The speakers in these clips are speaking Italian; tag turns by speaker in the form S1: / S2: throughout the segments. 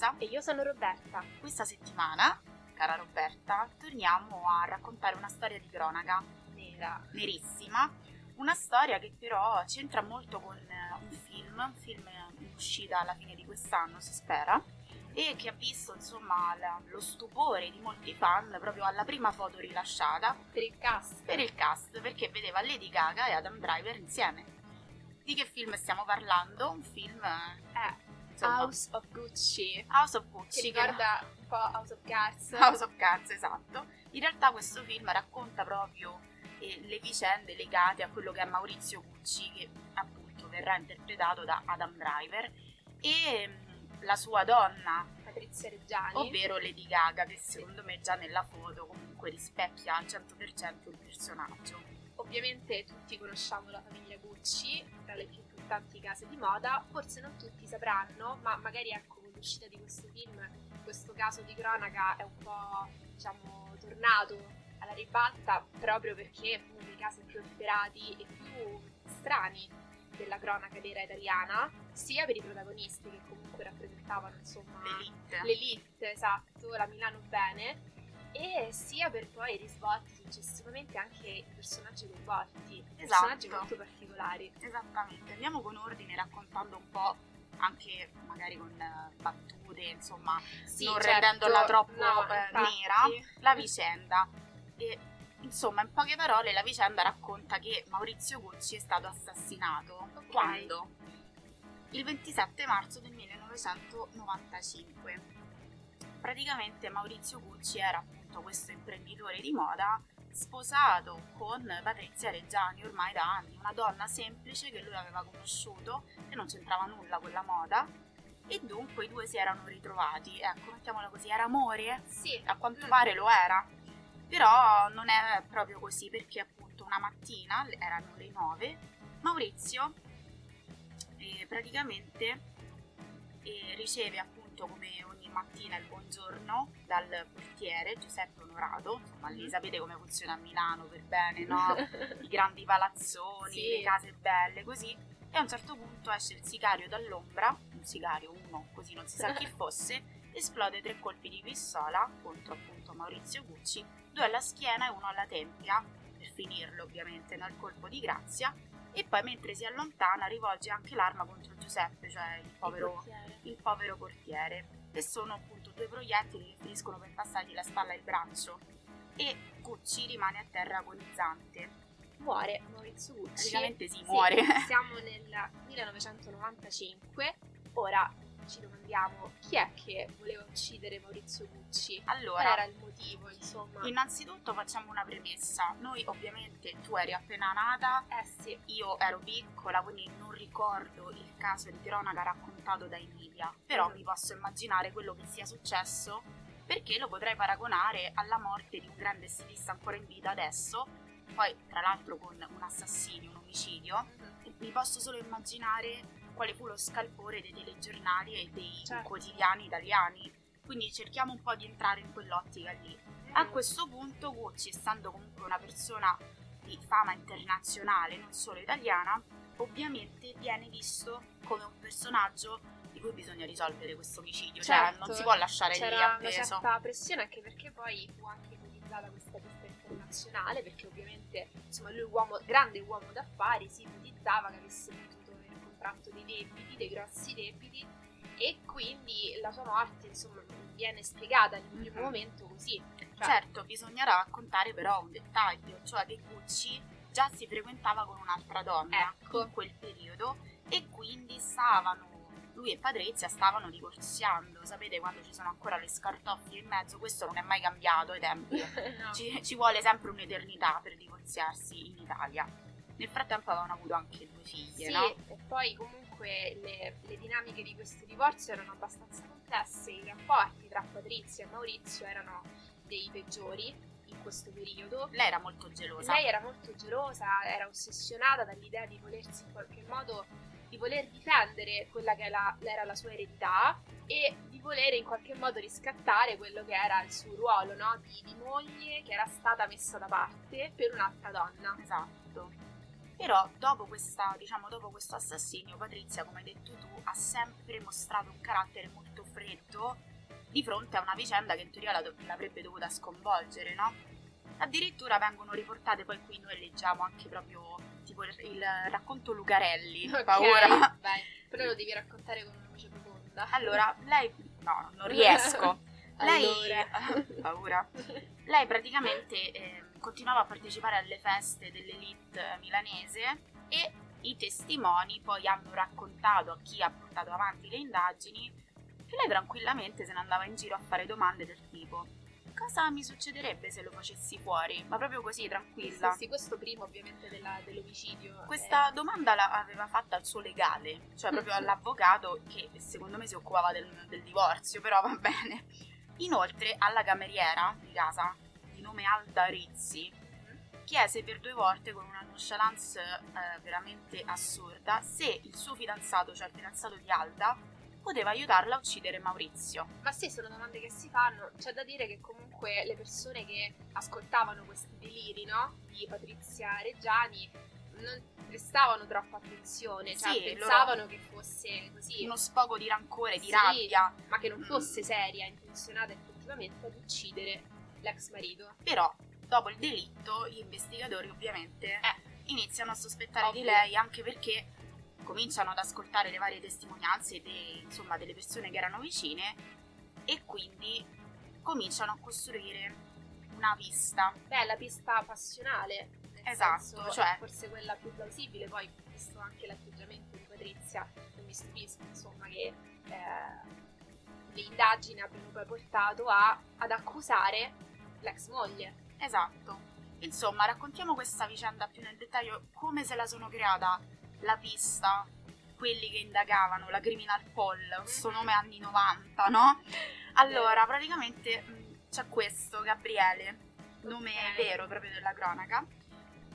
S1: Melissa
S2: e io sono Roberta.
S1: Questa settimana, cara Roberta, torniamo a raccontare una storia di cronaca
S2: nera,
S1: nerissima. Una storia che però c'entra molto con eh, un film, un film in uscita alla fine di quest'anno, si spera, e che ha visto insomma lo stupore di molti fan proprio alla prima foto rilasciata
S2: per il cast.
S1: Per il cast, perché vedeva Lady Gaga e Adam Driver insieme. Di che film stiamo parlando? Un film...
S2: Eh, insomma, House of Gucci.
S1: House of Gucci.
S2: Che ricorda un po' House of Cards.
S1: House of Cards, esatto. In realtà questo film racconta proprio eh, le vicende legate a quello che è Maurizio Gucci, che appunto verrà interpretato da Adam Driver, e mh, la sua donna
S2: Patrizia Reggiani,
S1: ovvero Lady Gaga, che secondo me già nella foto comunque rispecchia al 100% il personaggio.
S2: Ovviamente tutti conosciamo la famiglia Gucci, tra le più importanti case di moda, forse non tutti sapranno, ma magari ecco con l'uscita di questo film questo caso di cronaca è un po' diciamo tornato alla ribalta proprio perché fu uno dei casi più efferati e più strani della cronaca nera italiana, sia per i protagonisti che comunque rappresentavano insomma
S1: l'elite,
S2: l'elite esatto, la Milano bene, e sia per poi risvolti successivamente anche i personaggi coinvolti, esatto. personaggi molto particolari.
S1: Esattamente, andiamo con ordine raccontando un po' anche magari con uh, battute, insomma, sì, non certo. rendendola troppo no, eh, nera, la vicenda. E insomma, in poche parole, la vicenda racconta che Maurizio Gucci è stato assassinato okay. quando? Il 27 marzo del 1995. Praticamente Maurizio Gucci era appunto questo imprenditore di moda sposato con Patrizia Reggiani ormai da anni, una donna semplice che lui aveva conosciuto e non c'entrava nulla con la moda e dunque i due si erano ritrovati, ecco, mettiamola così, era amore?
S2: Sì.
S1: A quanto pare lo era, però non è proprio così perché appunto una mattina, erano le nove, Maurizio eh, praticamente eh, riceve appunto come mattina il buongiorno dal portiere Giuseppe Onorato, insomma lì mm-hmm. sapete come funziona a Milano per bene, no? I grandi palazzoni, sì. le case belle, così. E a un certo punto esce il sicario dall'ombra, un sicario, uno, così non si sa chi fosse, esplode tre colpi di pistola contro appunto Maurizio Gucci, due alla schiena e uno alla tempia, per finirlo ovviamente nel colpo di grazia, e poi mentre si allontana rivolge anche l'arma contro Giuseppe, cioè il povero, il, il povero portiere e sono appunto due proiettili che finiscono per passargli la spalla e il braccio e Gucci rimane a terra agonizzante.
S2: Muore Maurizio Gucci.
S1: Praticamente si muore.
S2: siamo nel 1995. Ora ci domandiamo chi è che voleva uccidere Maurizio Gucci?
S1: Allora,
S2: qual era il motivo, insomma?
S1: Innanzitutto facciamo una premessa. Noi ovviamente tu eri appena nata,
S2: eh sì.
S1: io ero piccola, quindi non ricordo il caso di cronaca raccontato da Emilia, però mm. mi posso immaginare quello che sia successo perché lo potrei paragonare alla morte di un grande stilista ancora in vita adesso, poi tra l'altro con un assassinio, un omicidio. Mm. Mi posso solo immaginare quale fu lo scalpore dei telegiornali e dei certo. quotidiani italiani. Quindi cerchiamo un po' di entrare in quell'ottica lì. A questo punto Gucci, essendo comunque una persona di fama internazionale, non solo italiana, ovviamente viene visto come un personaggio di cui bisogna risolvere questo omicidio, certo, cioè non si può lasciare
S2: lì
S1: appeso.
S2: C'era una certa pressione anche perché poi fu anche ipotizzata questa pista internazionale perché ovviamente insomma lui uomo, grande uomo d'affari si ipotizzava che avesse potuto contratto dei debiti, dei grossi debiti e quindi la sua morte insomma viene spiegata in un primo mm-hmm. momento così.
S1: Cioè, certo, bisogna raccontare però un dettaglio, cioè che Gucci già si frequentava con un'altra donna ecco. in quel periodo e quindi stavano lui e Patrizia stavano divorziando. Sapete quando ci sono ancora le scartoffie in mezzo? Questo non è mai cambiato ai tempi. no. ci, ci, vuole sempre un'eternità per divorziarsi in Italia. Nel frattempo avevano avuto anche due figlie,
S2: sì,
S1: no?
S2: e poi comunque le, le, dinamiche di questo divorzio erano abbastanza complesse, i rapporti tra Patrizia e Maurizio erano dei peggiori in questo periodo.
S1: Lei era molto gelosa.
S2: Lei era molto gelosa, era ossessionata dall'idea di volersi in qualche modo di voler difendere quella che era, era la sua eredità e di volere in qualche modo riscattare quello che era il suo ruolo no? di, di moglie che era stata messa da parte per un'altra donna.
S1: Esatto Però dopo, questa, diciamo, dopo questo assassinio Patrizia, come hai detto tu, ha sempre mostrato un carattere molto freddo di fronte a una vicenda che in teoria la, l'avrebbe dovuta sconvolgere, no? Addirittura vengono riportate, poi qui noi leggiamo anche proprio tipo il, il racconto Lucarelli,
S2: Ok,
S1: paura.
S2: Vai, però lo devi raccontare con una voce profonda.
S1: Allora, lei... No, non riesco. Lei... Paura. Lei praticamente eh, continuava a partecipare alle feste dell'elite milanese e i testimoni poi hanno raccontato a chi ha portato avanti le indagini che lei tranquillamente se ne andava in giro a fare domande del tipo cosa mi succederebbe se lo facessi fuori? Ma proprio così, tranquilla.
S2: Sì, sì, questo primo ovviamente della- dell'omicidio.
S1: Questa domanda l'aveva fatta al suo legale, cioè proprio
S2: Mhm.
S1: all'avvocato che secondo me si occupava del, del divorzio, però va bene. Inoltre alla cameriera di casa, di nome Alda Rizzi, chiese per due volte con una nonchalance eh, veramente assurda se il suo fidanzato, cioè il fidanzato di Alda, poteva aiutarla a uccidere Maurizio.
S2: Ma sì, sono domande che si fanno. C'è da dire che comunque le persone che ascoltavano questi deliri, no? Di Patrizia Reggiani non prestavano troppa attenzione, cioè
S1: Sì,
S2: pensavano che fosse così,
S1: Uno sfogo di rancore, di
S2: Sì.
S1: rabbia,
S2: ma che non
S1: Mm.
S2: fosse seria, intenzionata effettivamente ad uccidere l'ex marito.
S1: Però, dopo il delitto, gli investigatori ovviamente iniziano a sospettare
S2: Ovvio.
S1: di lei anche perché cominciano ad ascoltare le varie testimonianze de- insomma, delle persone che erano vicine e quindi cominciano a costruire una pista.
S2: Beh, la pista passionale. nel
S1: Esatto,
S2: senso,
S1: cioè-
S2: forse quella più plausibile, poi visto anche l'atteggiamento di Patrizia, non mi stupisco insomma che eh, le indagini abbiano poi portato a- ad accusare l'ex moglie.
S1: Esatto. Insomma, raccontiamo questa vicenda più nel dettaglio, come se la sono creata la pista, quelli che indagavano, la Criminal Poll, questo
S2: Mhm.
S1: nome anni 90, no? Allora, praticamente mh, c'è questo, Gabriele, nome
S2: Ok.
S1: vero proprio della cronaca,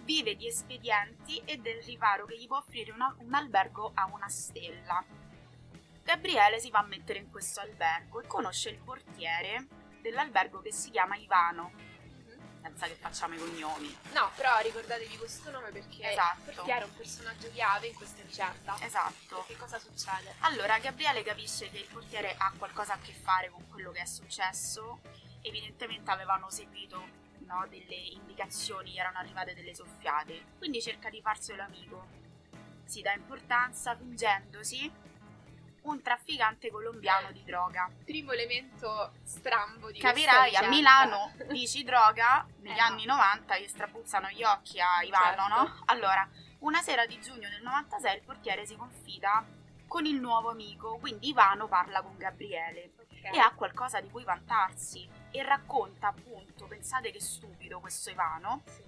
S1: vive di espedienti e del riparo che gli può offrire una- un albergo a una stella. Gabriele si va a mettere in questo albergo e conosce il portiere dell'albergo che si chiama Ivano, senza che facciamo i cognomi.
S2: No, però ricordatevi questo nome perché
S1: Esatto.
S2: portiere è un personaggio chiave in questa vicenda.
S1: Esatto.
S2: Che cosa succede?
S1: Allora, Gabriele capisce che il portiere ha qualcosa a che fare con quello che è successo. Evidentemente avevano seguito no, delle indicazioni, erano arrivate delle soffiate. Quindi cerca di farselo amico. Si dà importanza fingendosi un trafficante colombiano di droga.
S2: Primo elemento strambo di
S1: Capirai, a. Milano dici droga, negli
S2: Eh
S1: anni 90 gli strapuzzano gli occhi a Ivano,
S2: Certo.
S1: no? Allora, una sera di giugno del 96 il portiere si confida con il nuovo amico, quindi Ivano parla con Gabriele
S2: Ok.
S1: e ha qualcosa di cui vantarsi e racconta appunto, pensate che stupido questo Ivano,
S2: Sì.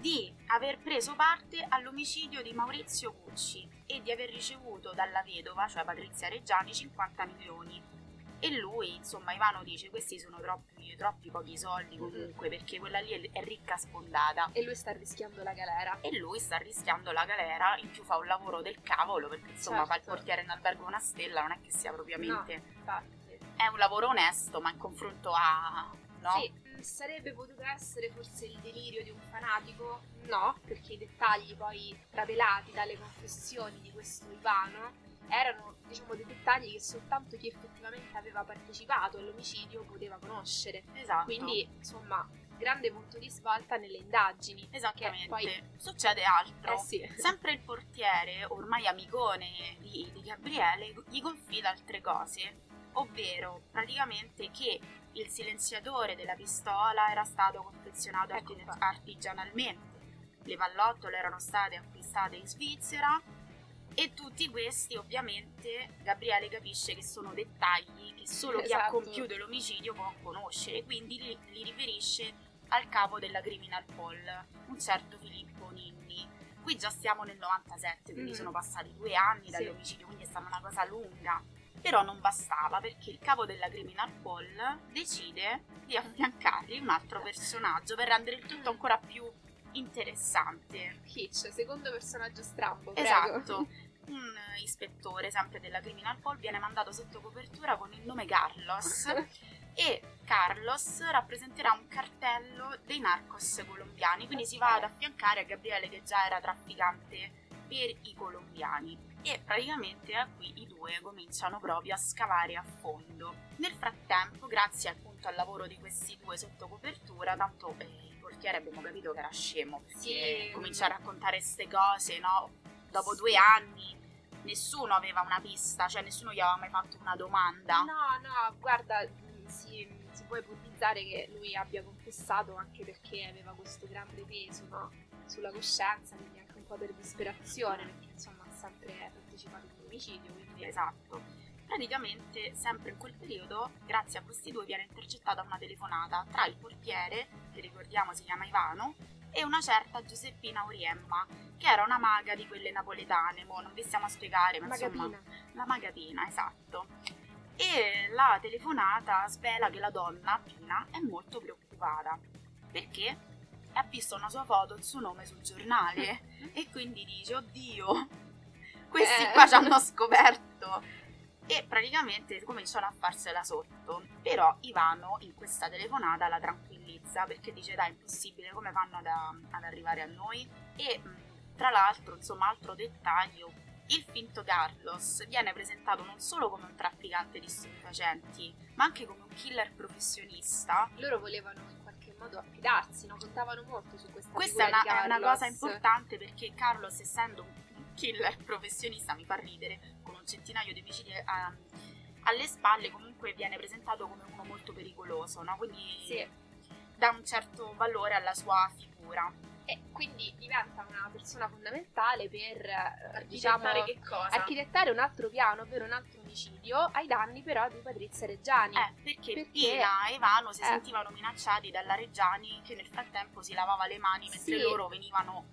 S1: Di aver preso parte all'omicidio di Maurizio Cucci e di aver ricevuto dalla vedova, cioè Patrizia Reggiani, 50 milioni. E lui, insomma, Ivano dice: Questi sono troppi, troppi pochi soldi comunque, perché quella lì è, ricca sfondata.
S2: E lui sta rischiando la galera.
S1: E lui sta rischiando la galera, in più fa un lavoro del cavolo, perché insomma fa il
S2: Certo.
S1: portiere in albergo una stella, non è che sia propriamente.
S2: Infatti.
S1: È un lavoro onesto, ma in confronto a. No?
S2: Sì, sarebbe potuto essere forse il delirio di un fanatico? No, perché i dettagli poi travelati dalle confessioni di questo Ivano erano, diciamo, dei dettagli che soltanto chi effettivamente aveva partecipato all'omicidio poteva conoscere.
S1: Esatto.
S2: Quindi, insomma, grande punto di svolta nelle indagini.
S1: Esattamente.
S2: Poi-
S1: Succede altro.
S2: Eh sì.
S1: Sempre il portiere, ormai amicone di, di Gabriele, gli confida altre cose, ovvero praticamente che il silenziatore della pistola era stato confezionato
S2: Ecco
S1: artigianalmente, le pallottole erano state acquistate in Svizzera e tutti questi ovviamente Gabriele capisce che sono dettagli che solo chi ha
S2: Esatto.
S1: compiuto l'omicidio può conoscere, quindi li, li riferisce al capo della Criminal Poll, un certo Filippo Ninni. Qui già stiamo nel 97, quindi
S2: Mhm.
S1: sono passati due anni
S2: Sì.
S1: dall'omicidio, quindi è stata una cosa lunga. Però non bastava perché il capo della Criminal Poll decide di affiancargli un altro personaggio per rendere il tutto ancora più interessante.
S2: Hitch, secondo personaggio strambo, prego.
S1: Esatto. Un ispettore, sempre della Criminal Poll, viene mandato sotto copertura con il nome Carlos e Carlos rappresenterà un cartello dei narcos colombiani, quindi si va ad affiancare a Gabriele che già era trafficante per i colombiani e praticamente da qui i due cominciano proprio a scavare a fondo. Nel frattempo, grazie appunto al lavoro di questi due sotto copertura, tanto eh, il portiere abbiamo capito che era scemo,
S2: Sì.
S1: comincia a raccontare queste cose, no? Dopo due anni nessuno aveva una pista, cioè nessuno gli aveva mai fatto una domanda.
S2: No, no, guarda, mh, si, si può ipotizzare che lui abbia confessato anche perché aveva questo grande peso no, sulla coscienza, quindi anche un po' per disperazione, perché sempre partecipato a un omicidio, quindi
S1: Esatto. Praticamente, sempre in quel periodo, grazie a questi due viene intercettata una telefonata tra il portiere, che ricordiamo si chiama Ivano, e una certa Giuseppina Uriemma, che era una maga di quelle napoletane, mo non vi stiamo a spiegare, ma insomma,
S2: Magatina.
S1: la magatina, esatto. E la telefonata svela che la donna, Pina, è molto preoccupata, perché ha visto una sua foto, il suo nome sul giornale, e quindi dice, oddio, questi
S2: Eh.
S1: qua ci hanno scoperto. E praticamente cominciano a farsela sotto. Però Ivano in questa telefonata la tranquillizza perché dice dai è impossibile, come fanno ad, ad arrivare a noi? E mh, tra l'altro, insomma, altro dettaglio, il finto Carlos viene presentato non solo come un trafficante di stupefacenti, ma anche come un killer professionista.
S2: Loro volevano in qualche modo affidarsi, no? contavano molto su questa
S1: Questa è
S2: figura
S1: una,
S2: di
S1: è una cosa importante perché Carlos, essendo un killer professionista, mi fa ridere, con un centinaio di omicidi a- alle spalle, comunque viene presentato come uno molto pericoloso, no? Quindi
S2: Sì.
S1: dà un certo valore alla sua figura.
S2: E quindi diventa una persona fondamentale per, eh, diciamo,
S1: Architettare cosa?
S2: architettare un altro piano, ovvero un altro omicidio, ai danni però di Patrizia Reggiani.
S1: Eh, perché,
S2: Perché-
S1: Pina e Ivano si
S2: eh.
S1: sentivano minacciati dalla Reggiani che nel frattempo si lavava le mani mentre
S2: Sì.
S1: loro venivano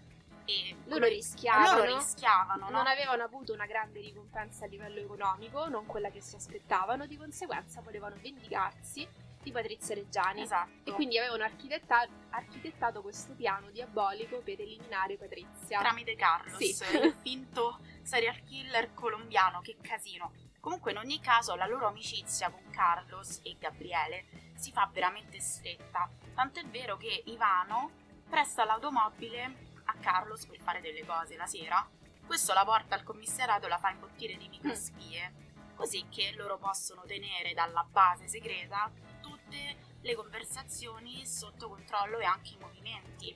S1: e
S2: Loro rischiavano.
S1: loro rischiavano, no?
S2: Non avevano avuto una grande ricompensa a livello economico, non quella che si aspettavano, di conseguenza volevano vendicarsi di Patrizia Reggiani.
S1: Esatto.
S2: E quindi avevano architetta- architettato questo piano diabolico per eliminare Patrizia.
S1: tramite Carlos,
S2: Sì.
S1: il finto serial killer colombiano, che casino. Comunque in ogni caso la loro amicizia con Carlos e Gabriele si fa veramente stretta, tant'è vero che Ivano presta l'automobile Carlos per fare delle cose la sera. Questo la porta al commissariato e la fa imbottire di microspie, così che loro possono tenere dalla base segreta tutte le conversazioni sotto controllo e anche i movimenti.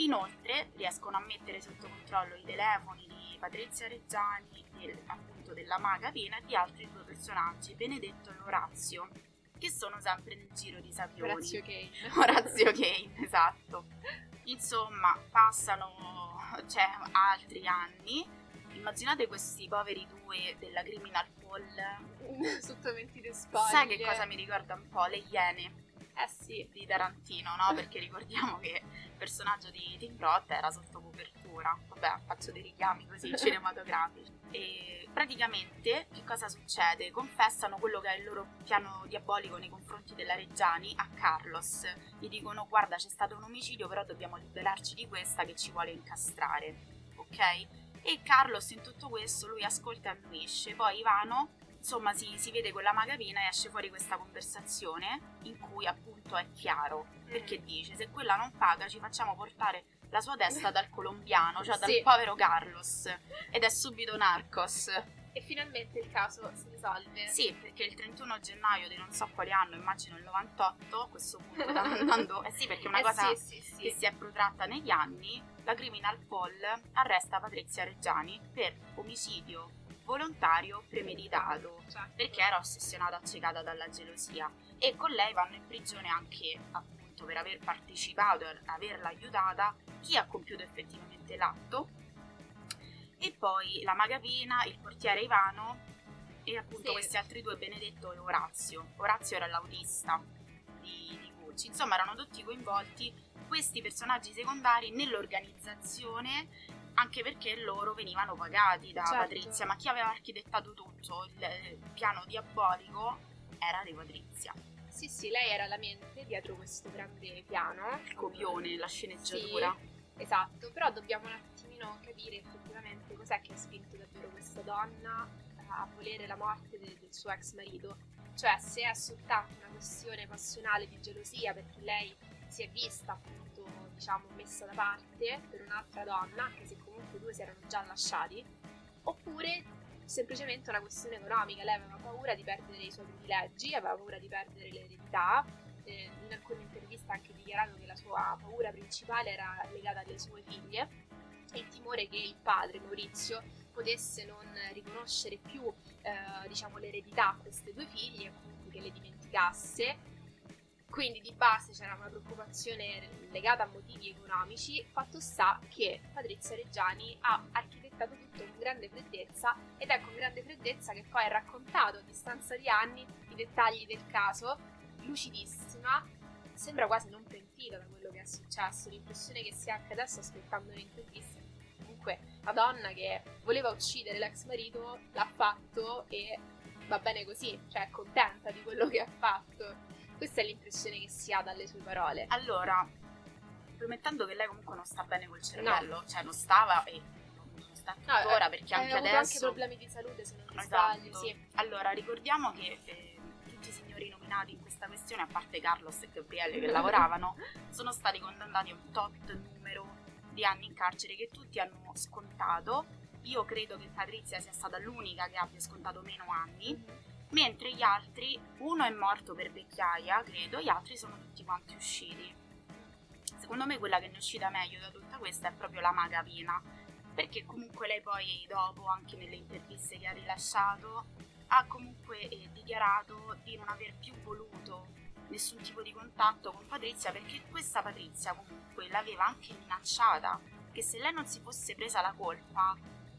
S1: Inoltre riescono a mettere sotto controllo i telefoni di Patrizia Reggiani, del- appunto della maga Pina e di altri due personaggi, Benedetto e Orazio, che sono sempre nel giro di Savioni.
S2: Orazio Kane.
S1: Orazio Kane, esatto. Insomma, passano cioè, altri anni. Immaginate questi poveri due della Criminal Poll.
S2: Sotto mentite spoglie.
S1: Sai che cosa mi ricorda un po'? Le Iene
S2: Eh sì.
S1: di Tarantino, no? Perché ricordiamo che il personaggio di Tim Roth era sotto copertura. Vabbè, faccio dei richiami così cinematografici. E praticamente che cosa succede? Confessano quello che è il loro piano diabolico nei confronti della Reggiani a Carlos. Gli dicono: Guarda, c'è stato un omicidio, però dobbiamo liberarci di questa che ci vuole incastrare. Ok? E Carlos in tutto questo lui ascolta e annuisce. Poi Ivano insomma si, si vede con la magavina e esce fuori questa conversazione in cui appunto è chiaro perché dice se quella non paga ci facciamo portare la sua testa dal colombiano cioè dal
S2: Sì.
S1: povero Carlos ed è subito Narcos
S2: E finalmente il caso si risolve.
S1: sì perché il 31 gennaio di non so quale anno immagino il 98 a questo punto sta andando eh sì perché è una
S2: Eh
S1: cosa
S2: sì, sì,
S1: che si è protratta negli anni la Criminal Poll arresta Patrizia Reggiani per omicidio volontario premeditato
S2: Cioè,
S1: perché era ossessionata accecata dalla gelosia e con lei vanno in prigione anche appunto per aver partecipato e averla aiutata chi ha compiuto effettivamente l'atto e poi la Magavina, il portiere Ivano e appunto
S2: Sì.
S1: questi altri due Benedetto e Orazio Orazio era l'autista di, di Gucci insomma erano tutti coinvolti questi personaggi secondari nell'organizzazione anche perché loro venivano pagati da
S2: Certo.
S1: Patrizia, ma chi aveva architettato tutto, il, il piano diabolico, era di Patrizia.
S2: Sì, sì, lei era la mente dietro questo grande piano.
S1: Il copione, la sceneggiatura.
S2: Esatto, però dobbiamo un attimino capire effettivamente cos'è che ha spinto davvero questa donna a volere la morte de- del suo ex marito. cioè se è soltanto una questione passionale di gelosia perché lei si è vista appunto diciamo messa da parte per un'altra donna, anche se comunque due si erano già lasciati, oppure semplicemente una questione economica, lei aveva paura di perdere i suoi privilegi, aveva paura di perdere l'eredità, eh, in alcune interviste ha anche dichiarato che la sua paura principale era legata alle sue figlie e il timore che il padre Maurizio potesse non riconoscere più eh, diciamo, l'eredità a queste due figlie, comunque che le dimenticasse. Quindi di base c'era una preoccupazione legata a motivi economici, fatto sta che Patrizia Reggiani ha architettato tutto con grande freddezza ed è con grande freddezza che poi ha raccontato a distanza di anni i dettagli del caso, lucidissima, sembra quasi non pentita da quello che è successo, l'impressione che si ha anche adesso ascoltando le interviste. Comunque la donna che voleva uccidere l'ex marito l'ha fatto e va bene così, cioè è contenta di quello che ha fatto. Questa è l'impressione che si ha dalle sue parole.
S1: Allora, promettendo che lei comunque non sta bene col cervello, no. cioè non stava e non sta tuttora no, perché anche adesso...
S2: anche problemi di salute se non mi esatto. sbaglio, sì.
S1: Allora, ricordiamo che eh, tutti i signori nominati in questa questione, a parte Carlos e Gabriele che lavoravano, sono stati condannati a un tot numero di anni in carcere che tutti hanno scontato. Io credo che Patrizia sia stata l'unica che abbia scontato meno anni, mentre gli altri, uno è morto per vecchiaia, credo, gli altri sono tutti quanti usciti. Secondo me quella che ne è uscita meglio da tutta questa è proprio la maga Pina, perché comunque lei poi dopo, anche nelle interviste che ha rilasciato, ha comunque eh, dichiarato di non aver più voluto nessun tipo di contatto con Patrizia perché questa Patrizia comunque l'aveva anche minacciata che se lei non si fosse presa la colpa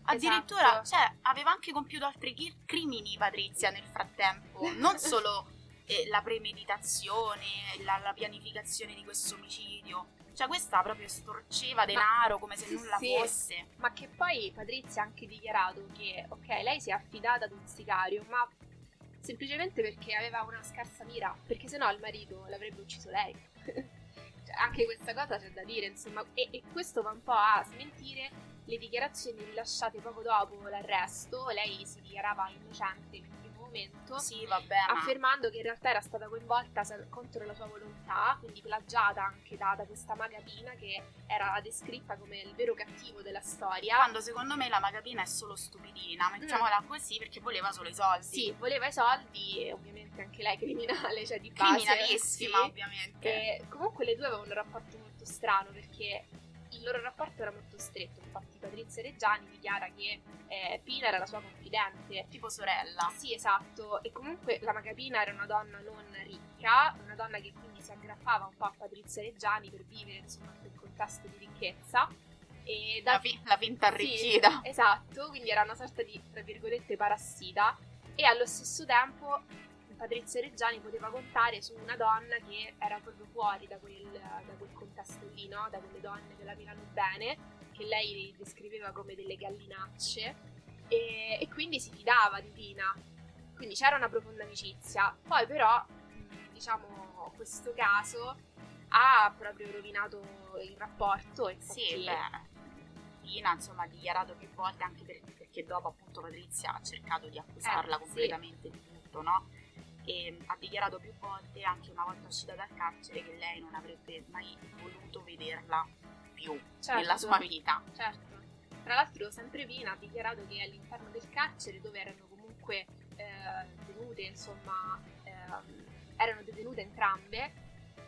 S1: addirittura esatto. cioè, aveva anche compiuto altri crimini Patrizia nel frattempo non solo eh, la premeditazione la, la, pianificazione di questo omicidio cioè questa proprio storceva denaro ma, come se nulla sì, fosse
S2: ma che poi Patrizia ha anche dichiarato che ok lei si è affidata ad un sicario ma semplicemente perché aveva una scarsa mira, perché sennò il marito l'avrebbe ucciso lei. cioè, anche questa cosa c'è da dire, insomma, e, e questo va un po' a smentire le dichiarazioni rilasciate poco dopo l'arresto. Lei si dichiarava innocente momento.
S1: Sì, vabbè.
S2: Affermando ma... che in realtà era stata coinvolta contro la sua volontà, quindi plagiata anche da, da questa magapina che era descritta come il vero cattivo della storia.
S1: Quando secondo me la magapina è solo stupidina, mettiamola mm. così perché voleva solo i soldi.
S2: Sì, voleva i soldi e ovviamente anche lei criminale, cioè di base.
S1: Criminalissima, sì. ovviamente.
S2: E comunque le due avevano un rapporto molto strano perché il loro rapporto era molto stretto, infatti Patrizia Reggiani dichiara che eh, Pina era la sua confidente.
S1: Tipo sorella.
S2: Sì, esatto, e comunque la Magapina era una donna non ricca, una donna che quindi si aggrappava un po' a Patrizia Reggiani per vivere insomma in quel contesto di ricchezza.
S1: E da... la, fi- la finta arricchita.
S2: Sì, esatto, quindi era una sorta di, tra virgolette, parassita e allo stesso tempo Patrizia Reggiani poteva contare su una donna che era proprio fuori da quel, da quel contesto lì, no? da quelle donne che la mirano bene, che lei descriveva come delle gallinacce, e, e quindi si fidava di Tina. Quindi c'era una profonda amicizia. Poi però, diciamo, questo caso ha proprio rovinato il rapporto. Infatti...
S1: Sì, beh. Tina insomma ha dichiarato più volte anche per, perché dopo appunto Patrizia ha cercato di accusarla eh, completamente sì. di tutto, no? E ha dichiarato più volte, anche una volta uscita dal carcere, che lei non avrebbe mai voluto vederla più certo, nella sua vita.
S2: Certo. Tra l'altro, sempre Pina ha dichiarato che all'interno del carcere, dove erano comunque eh, tenute, insomma, eh, erano detenute entrambe,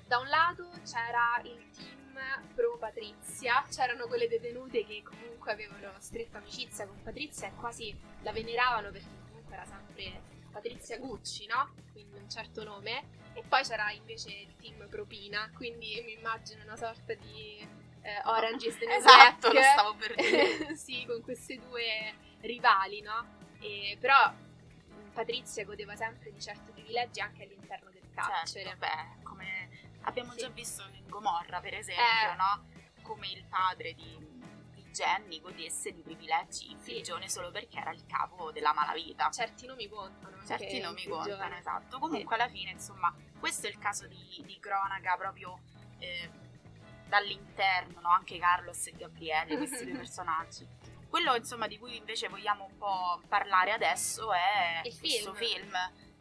S2: da un lato c'era il team pro Patrizia, c'erano quelle detenute che comunque avevano stretta amicizia con Patrizia e quasi la veneravano perché comunque era sempre Patrizia Gucci, no? Quindi un certo nome. E poi c'era invece il team Propina, quindi mi immagino una sorta di eh, Orange is the New
S1: Esatto, lo stavo per dire.
S2: sì, con queste due rivali, no? E, però Patrizia godeva sempre di certi privilegi anche all'interno del carcere.
S1: Certo, beh, come abbiamo sì. già visto in Gomorra, per esempio, eh. no? Come il padre di Jenny godesse di privilegi in prigione sì. solo perché era il capo della malavita.
S2: Certi nomi contano.
S1: Certi nomi contano, esatto. Comunque alla fine, insomma, questo è il caso di, di cronaca proprio eh, dall'interno, no? anche Carlos e Gabriele, questi due personaggi. Quello insomma di cui invece vogliamo un po' parlare adesso è
S2: il
S1: questo
S2: film.
S1: film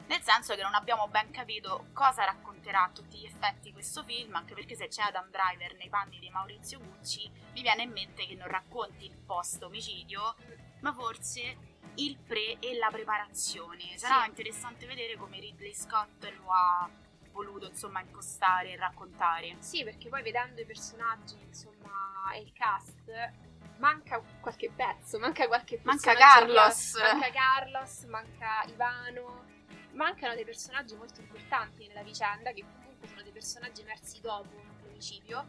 S1: Nel senso che non abbiamo ben capito cosa racconterà a tutti gli effetti questo film, anche perché se c'è Adam Driver nei panni di Maurizio Gucci, mi viene in mente che non racconti il post-omicidio, ma forse il pre e la preparazione. Sarà
S2: Sì.
S1: interessante vedere come Ridley Scott lo ha voluto insomma impostare e raccontare.
S2: Sì, perché poi vedendo i personaggi, insomma, e il cast, manca qualche pezzo, manca qualche
S1: Manca Carlos.
S2: Manca Carlos, manca Ivano, mancano dei personaggi molto importanti nella vicenda, che comunque sono dei personaggi emersi dopo l'omicidio.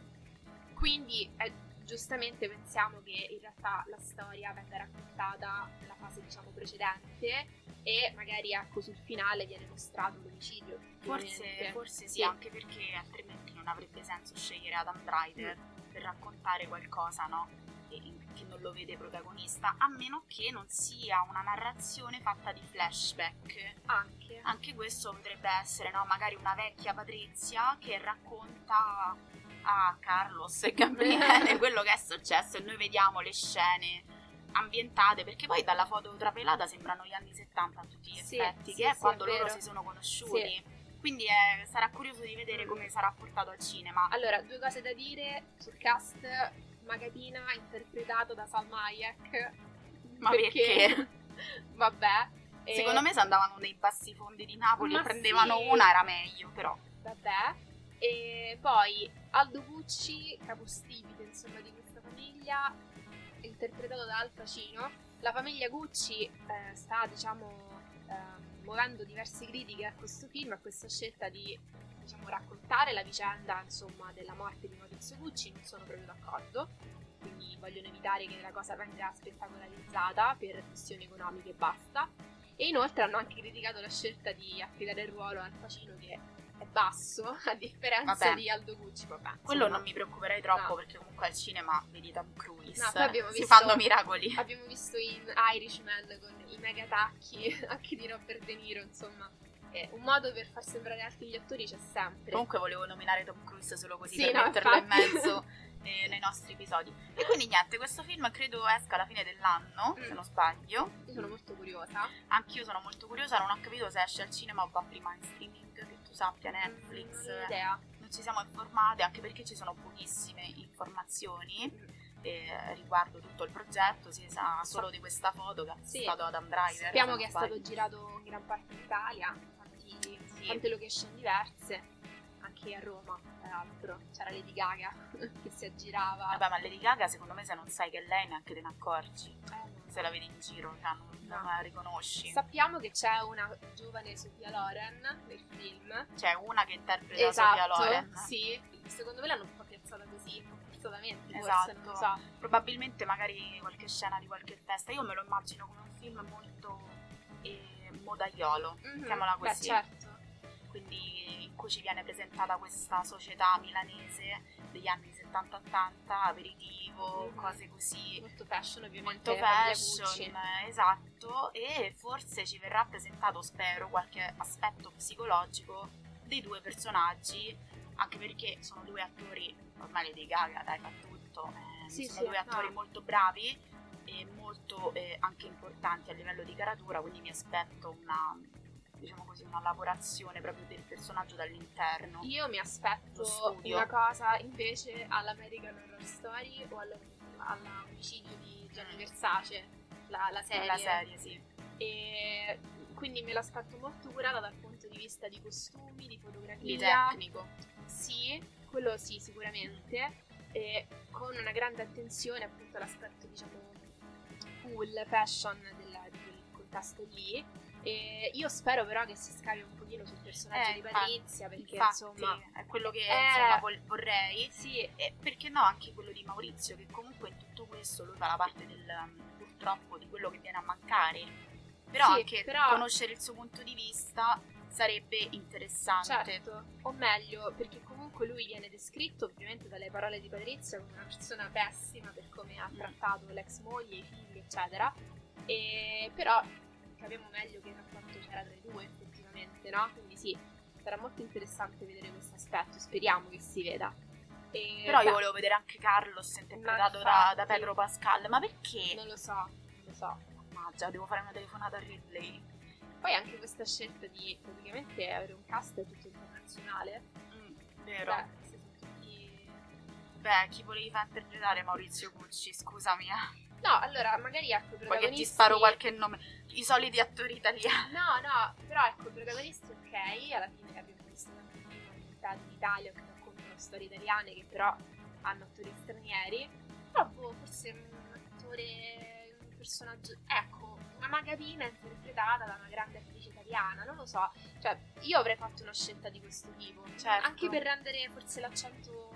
S2: Quindi eh, giustamente pensiamo che in realtà la storia venga raccontata nella fase, diciamo, precedente e magari ecco sul finale viene mostrato l'omicidio.
S1: Forse, forse sì,
S2: Sì.
S1: anche perché altrimenti non avrebbe senso scegliere Adam Driver per raccontare qualcosa, no? Che non lo vede protagonista, a meno che non sia una narrazione fatta di flashback.
S2: Anche.
S1: Anche questo potrebbe essere, no? Magari una vecchia Patrizia che racconta a Carlos e Gabriele quello che è successo e noi vediamo le scene ambientate perché poi dalla foto trapelata sembrano gli anni 70 a tutti gli effetti
S2: sì,
S1: che è
S2: sì,
S1: quando
S2: è
S1: loro si sono conosciuti quindi eh, sarà curioso di vedere come sarà portato al cinema
S2: Allora, due cose da dire sul cast. Magatina interpretato da Salma Hayek.
S1: Ma perché?
S2: Vabbè. e-
S1: secondo me se andavano nei bassi fondi di Napoli
S2: Ma
S1: e prendevano
S2: sì.
S1: una era meglio però
S2: Vabbè. E poi Aldo Gucci, capostipite insomma di questa famiglia, interpretato da Al Pacino. La famiglia Gucci eh, sta, diciamo, ehm, muovendo diverse critiche a questo film, a questa scelta di diciamo, raccontare la vicenda insomma, della morte di Maurizio Gucci. Non sono proprio d'accordo. Quindi vogliono evitare che la cosa venga spettacolarizzata per questioni economiche e basta. E inoltre hanno anche criticato la scelta di affidare il ruolo al Pacino che è basso, a differenza
S1: Vabbè.
S2: di Aldo Gucci. Vabbè,
S1: quello non mi preoccuperei troppo
S2: No.
S1: perché comunque al cinema vedi Tom Cruise
S2: No, poi
S1: si
S2: visto-
S1: fanno miracoli
S2: Abbiamo visto in Irishman con i mega tacchi anche di Robert De Niro, insomma. Eh, un modo per far sembrare alti gli attori c'è sempre.
S1: Comunque volevo nominare Tom Cruise solo così
S2: Sì,
S1: per
S2: no,
S1: metterlo
S2: infatti.
S1: in mezzo eh, nei nostri episodi. E quindi niente, questo film credo esca alla fine dell'anno,
S2: Mm.
S1: se non sbaglio.
S2: Io sono molto curiosa.
S1: Anch'io sono molto curiosa, non ho capito se esce al cinema o va prima in streaming, tu sappia Netflix.
S2: Non
S1: ci siamo informate, anche perché ci sono pochissime informazioni eh, riguardo tutto il progetto, si sa solo di questa foto che
S2: Sì.
S1: stato Adam Driver.
S2: Sappiamo che è stato girato in gran parte d'Italia, tanti,
S1: Sì.
S2: tante location diverse, anche a Roma, tra l'altro. C'era Lady Gaga che si aggirava.
S1: Vabbè, ma Lady Gaga secondo me se non sai che è lei neanche te ne accorgi.
S2: Eh,
S1: Se la vedi in giro, cioè non, non
S2: No.
S1: la riconosci.
S2: Sappiamo che c'è una giovane Sofia Loren nel film.
S1: C'è una che interpreta Sofia
S2: Esatto,
S1: Loren.
S2: sì. Secondo me l'hanno un po' piazzata così, forzatamente, forse,
S1: Esatto.
S2: non lo so.
S1: Probabilmente magari qualche scena di qualche festa. Io me lo immagino come un film molto eh, modaiolo,
S2: Mhm,
S1: mettiamola
S2: Beh,
S1: così.
S2: certo.
S1: Quindi in cui ci viene presentata questa società milanese degli anni 70-80, aperitivo, cose così.
S2: Molto fashion, ovviamente.
S1: Molto fashion, esatto, e forse ci verrà presentato, spero, qualche aspetto psicologico dei due personaggi, anche perché sono due attori, ormai Lady Gaga dai fa tutto, eh,
S2: Sì,
S1: sono
S2: sì,
S1: due attori
S2: no.
S1: molto bravi e molto eh, anche importanti a livello di caratura, quindi mi aspetto una, diciamo così, una lavorazione proprio del personaggio dall'interno.
S2: Io mi aspetto una cosa invece all'American Horror Story o allo- all'omicidio di Gianni Versace, la, la serie.
S1: La serie, sì.
S2: E quindi me l'aspetto molto curata dal punto di vista di costumi, di
S1: Di
S2: fotografia.
S1: tecnico.
S2: Sì, quello sì, sicuramente. E con una grande attenzione appunto all'aspetto, diciamo, cool, fashion della- di quel contesto lì. E io spero però che si scavi un pochino sul personaggio
S1: Eh,
S2: di Patrizia, perché
S1: Infatti,
S2: insomma...
S1: è quello che
S2: Eh.
S1: insomma, vol- vorrei.
S2: Sì,
S1: E perché no anche quello di Maurizio, che comunque in tutto questo lui fa la parte del purtroppo di quello che viene a mancare. Però
S2: Sì,
S1: anche
S2: però-
S1: conoscere il suo punto di vista sarebbe interessante.
S2: certo, o meglio, perché comunque lui viene descritto ovviamente dalle parole di Patrizia come una persona pessima per come ha
S1: Mm.
S2: trattato l'ex moglie, i figli, eccetera. E però capiamo meglio che rapporto c'era tra i due effettivamente, no? Quindi sì, sarà molto interessante vedere questo aspetto, speriamo che si veda. E,
S1: Però io
S2: beh,
S1: volevo vedere anche Carlos interpretato
S2: Ma
S1: da,
S2: infatti.
S1: da Pedro Pascal. Ma perché?
S2: non lo so, non lo so.
S1: Mannaggia, devo fare una telefonata a Ridley.
S2: Poi anche questa scelta di praticamente avere un cast tutto internazionale.
S1: Mm, vero.
S2: Beh, tutti...
S1: Beh, chi volevi far interpretare Maurizio Gucci, scusami. eh.
S2: No, allora, magari ecco
S1: Poi
S2: protagonisti...
S1: che ti sparo qualche nome. I soliti attori italiani.
S2: No, no, però ecco, i protagonisti ok, alla fine abbiamo visto tanti film in Italia che raccontano storie italiane che però hanno attori stranieri. Però boh, forse un attore, un personaggio... Ecco, una magapina interpretata da una grande attrice italiana, non lo so. Cioè, io avrei fatto una scelta di questo tipo.
S1: Certo.
S2: Anche per rendere forse l'accento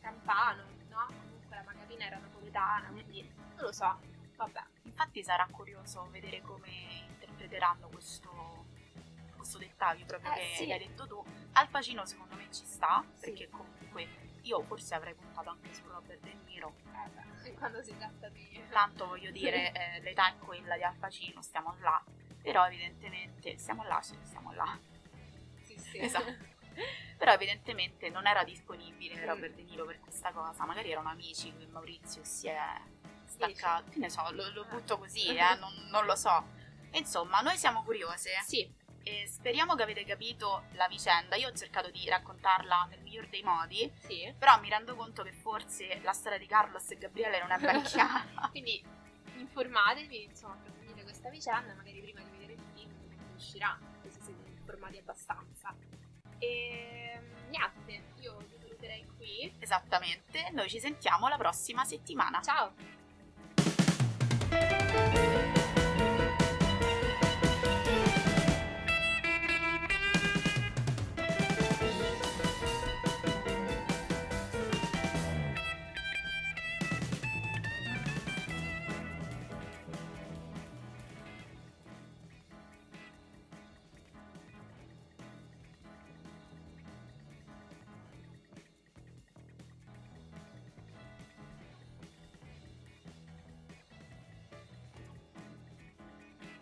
S2: campano, no? Comunque la magapina era napoletana, quindi non lo so. Vabbè.
S1: Infatti sarà curioso vedere come interpreteranno questo, questo dettaglio proprio
S2: Eh,
S1: che
S2: sì.
S1: hai detto tu. Al Pacino secondo me ci sta,
S2: Sì.
S1: perché comunque io forse avrei puntato anche su Robert De Niro.
S2: Eh, quando si tratta di...
S1: Tanto voglio dire, eh, l'età è quella di Al Pacino, stiamo là. Però evidentemente stiamo là, sì, stiamo là.
S2: Sì, sì.
S1: Esatto. Però evidentemente non era disponibile
S2: Mm.
S1: Robert De Niro per questa cosa. Magari erano amici Maurizio e si è staccato. Che ne so, lo, lo butto così, eh, non, non lo so. Insomma, noi siamo curiose
S2: Sì,
S1: e speriamo che avete capito la vicenda. Io ho cercato di raccontarla nel miglior dei modi,
S2: sì.
S1: però mi rendo conto che forse la storia di Carlos e Gabriele non è ben chiara.
S2: Quindi informatevi, insomma, approfondite questa vicenda, magari prima di vedere il film uscirà, così siete informati abbastanza. E niente, io vi saluterei qui.
S1: Esattamente, noi ci sentiamo la prossima settimana.
S2: Ciao!